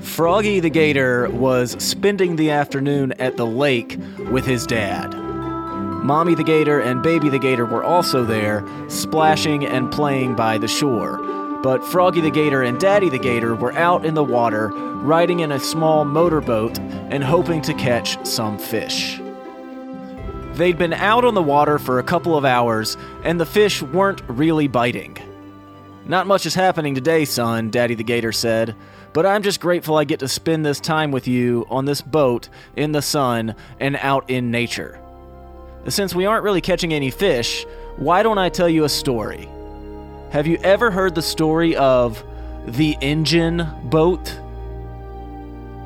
Froggy the Gator was spending the afternoon at the lake with his dad. Mommy the Gator and Baby the Gator were also there, splashing and playing by the shore. But Froggy the Gator and Daddy the Gator were out in the water, riding in a small motorboat and hoping to catch some fish. They'd been out on the water for a couple of hours, and the fish weren't really biting. Not much is happening today, son, Daddy the Gator said, but I'm just grateful I get to spend this time with you on this boat in the sun and out in nature. Since we aren't really catching any fish, why don't I tell you a story? Have you ever heard the story of the engine boat?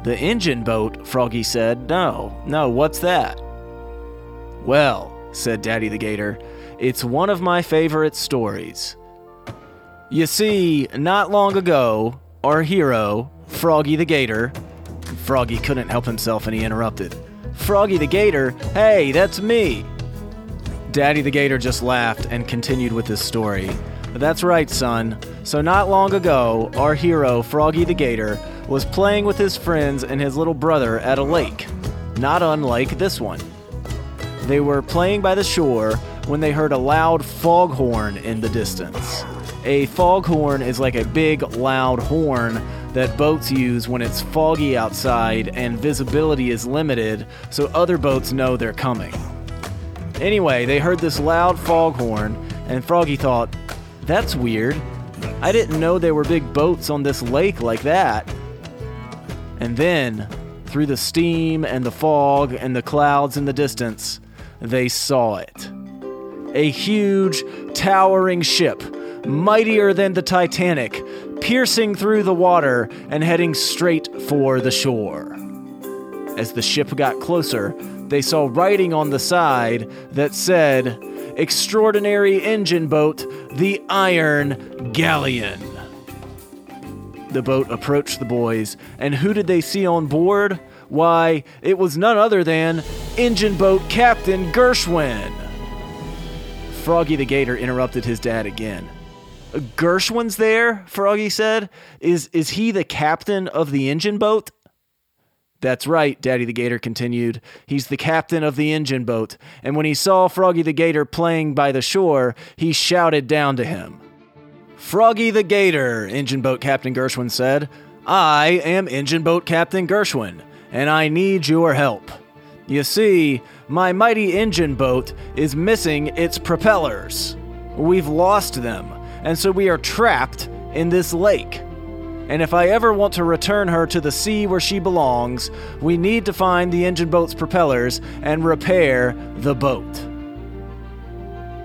The engine boat, Froggy said. No, no, what's that? Well, said Daddy the Gator, it's one of my favorite stories. You see, not long ago, our hero, Froggy the Gator, Froggy couldn't help himself and he interrupted. Froggy the Gator, hey, that's me. Daddy the Gator just laughed and continued with his story. That's right, son. So, not long ago, our hero, Froggy the Gator, was playing with his friends and his little brother at a lake, not unlike this one. They were playing by the shore when they heard a loud foghorn in the distance. A foghorn is like a big, loud horn that boats use when it's foggy outside and visibility is limited so other boats know they're coming. Anyway, they heard this loud foghorn, and Froggy thought, that's weird. I didn't know there were big boats on this lake like that. And then, through the steam and the fog and the clouds in the distance, they saw it. A huge, towering ship, mightier than the Titanic, piercing through the water and heading straight for the shore. As the ship got closer, they saw writing on the side that said, Extraordinary Engine Boat, the Iron Galleon. The boat approached the boys, and who did they see on board? Why, it was none other than Engine Boat Captain Gershwin. Froggy the Gator interrupted his dad again. Gershwin's there, Froggy said. Is is he the captain of the engine boat? That's right, Daddy the Gator continued. He's the captain of the engine boat, and when he saw Froggy the Gator playing by the shore, he shouted down to him. Froggy the Gator, Engine Boat Captain Gershwin said. I am Engine Boat Captain Gershwin, and I need your help. You see, my mighty engine boat is missing its propellers. We've lost them, and so we are trapped in this lake. And if I ever want to return her to the sea where she belongs, we need to find the engine boat's propellers and repair the boat.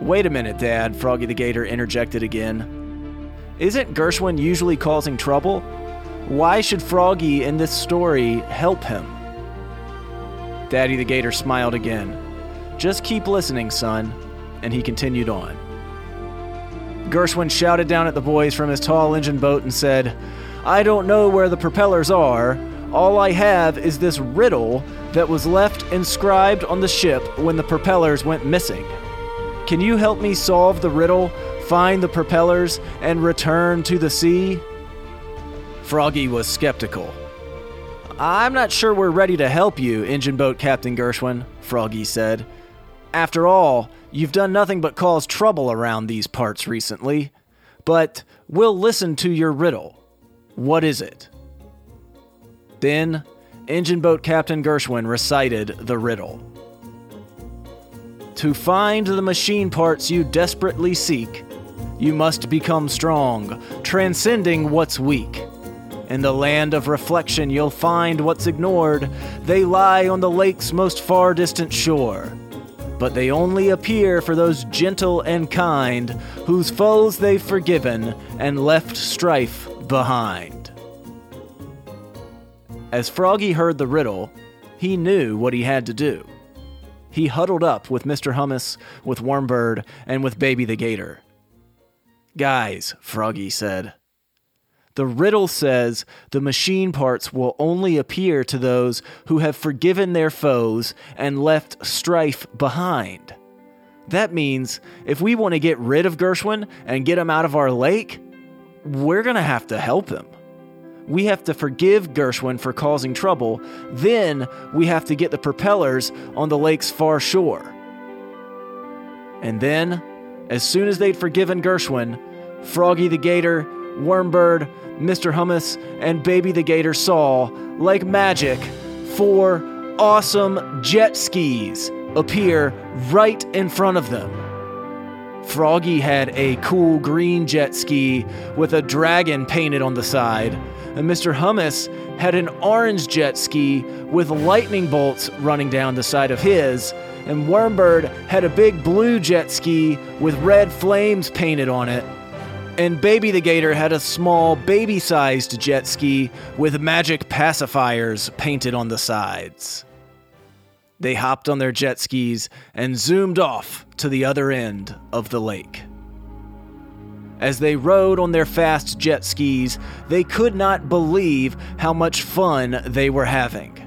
Wait a minute, Dad, Froggy the Gator interjected again. Isn't Gershwin usually causing trouble? Why should Froggy in this story help him? Daddy the Gator smiled again. Just keep listening, son. And he continued on. Gershwin shouted down at the boys from his tall engine boat and said, I don't know where the propellers are. All I have is this riddle that was left inscribed on the ship when the propellers went missing. Can you help me solve the riddle, find the propellers, and return to the sea? Froggy was skeptical. I'm not sure we're ready to help you, Engine Boat Captain Gershwin, Froggy said. After all, you've done nothing but cause trouble around these parts recently. But we'll listen to your riddle. What is it? Then, Engine Boat Captain Gershwin recited the riddle. To find the machine parts you desperately seek, you must become strong, transcending what's weak. In the land of reflection, you'll find what's ignored. They lie on the lake's most far distant shore. But they only appear for those gentle and kind whose foes they've forgiven and left strife behind. As Froggy heard the riddle, he knew what he had to do. He huddled up with Mr. Hummus, with Wormbird, and with Baby the Gator. Guys, Froggy said, the riddle says the machine parts will only appear to those who have forgiven their foes and left strife behind. That means if we want to get rid of Gershwin and get him out of our lake, we're going to have to help him. we have to forgive Gershwin for causing trouble. Then we have to get the propellers on the lake's far shore. And then, as soon as they'd forgiven Gershwin, Froggy the Gator, Wormbird, Mr. Hummus, and Baby the Gator saw, like magic, four awesome jet skis appear right in front of them. Froggy had a cool green jet ski with a dragon painted on the side, and Mr. Hummus had an orange jet ski with lightning bolts running down the side of his, and Wormbird had a big blue jet ski with red flames painted on it. And Baby the Gator had a small, baby sized jet ski with magic pacifiers painted on the sides. They hopped on their jet skis and zoomed off to the other end of the lake. As they rode on their fast jet skis, they could not believe how much fun they were having.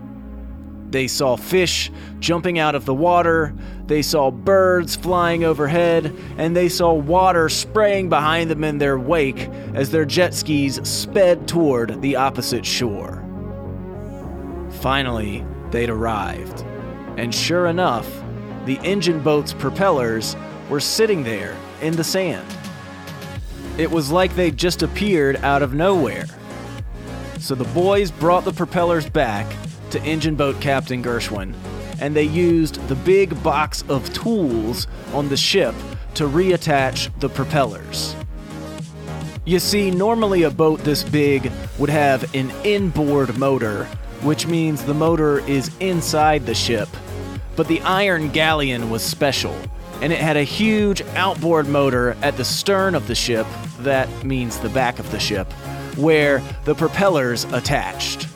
They saw fish jumping out of the water, they saw birds flying overhead, and they saw water spraying behind them in their wake as their jet skis sped toward the opposite shore. Finally, they'd arrived, and sure enough, the engine boat's propellers were sitting there in the sand. It was like they'd just appeared out of nowhere. So the boys brought the propellers back to engine boat Captain Gershwin, and they used the big box of tools on the ship to reattach the propellers. You see, normally a boat this big would have an inboard motor, which means the motor is inside the ship. But the Iron Galleon was special, and it had a huge outboard motor at the stern of the ship, that means the back of the ship, where the propellers attached.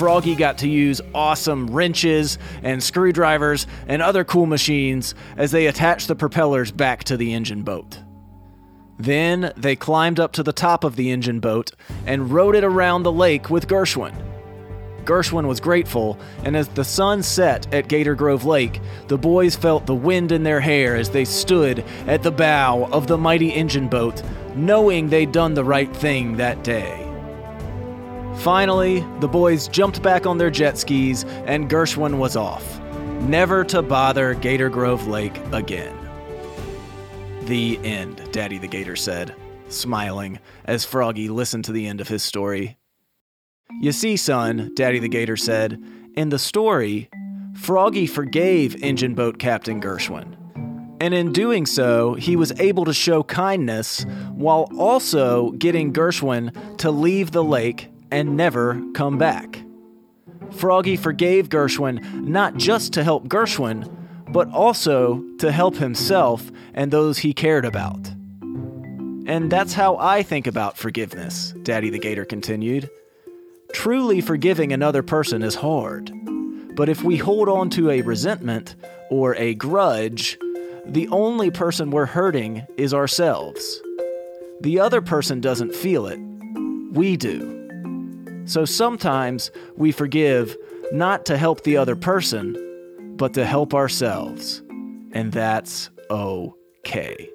Froggy got to use awesome wrenches and screwdrivers and other cool machines as they attached the propellers back to the engine boat. Then they climbed up to the top of the engine boat and rode it around the lake with Gershwin. Gershwin was grateful, and as the sun set at Gator Grove Lake, the boys felt the wind in their hair as they stood at the bow of the mighty engine boat, knowing they'd done the right thing that day. Finally, the boys jumped back on their jet skis, and Gershwin was off, never to bother Gator Grove Lake again. The end, Daddy the Gator said, smiling as Froggy listened to the end of his story. You see, son, Daddy the Gator said, in the story, Froggy forgave engine boat Captain Gershwin. And in doing so, he was able to show kindness while also getting Gershwin to leave the lake and never come back. Froggy forgave Gershwin not just to help Gershwin, but also to help himself and those he cared about. And that's how I think about forgiveness, Daddy the Gator continued. Truly forgiving another person is hard. But if we hold on to a resentment or a grudge, the only person we're hurting is ourselves. The other person doesn't feel it, we do. So sometimes we forgive not to help the other person, but to help ourselves. And that's okay.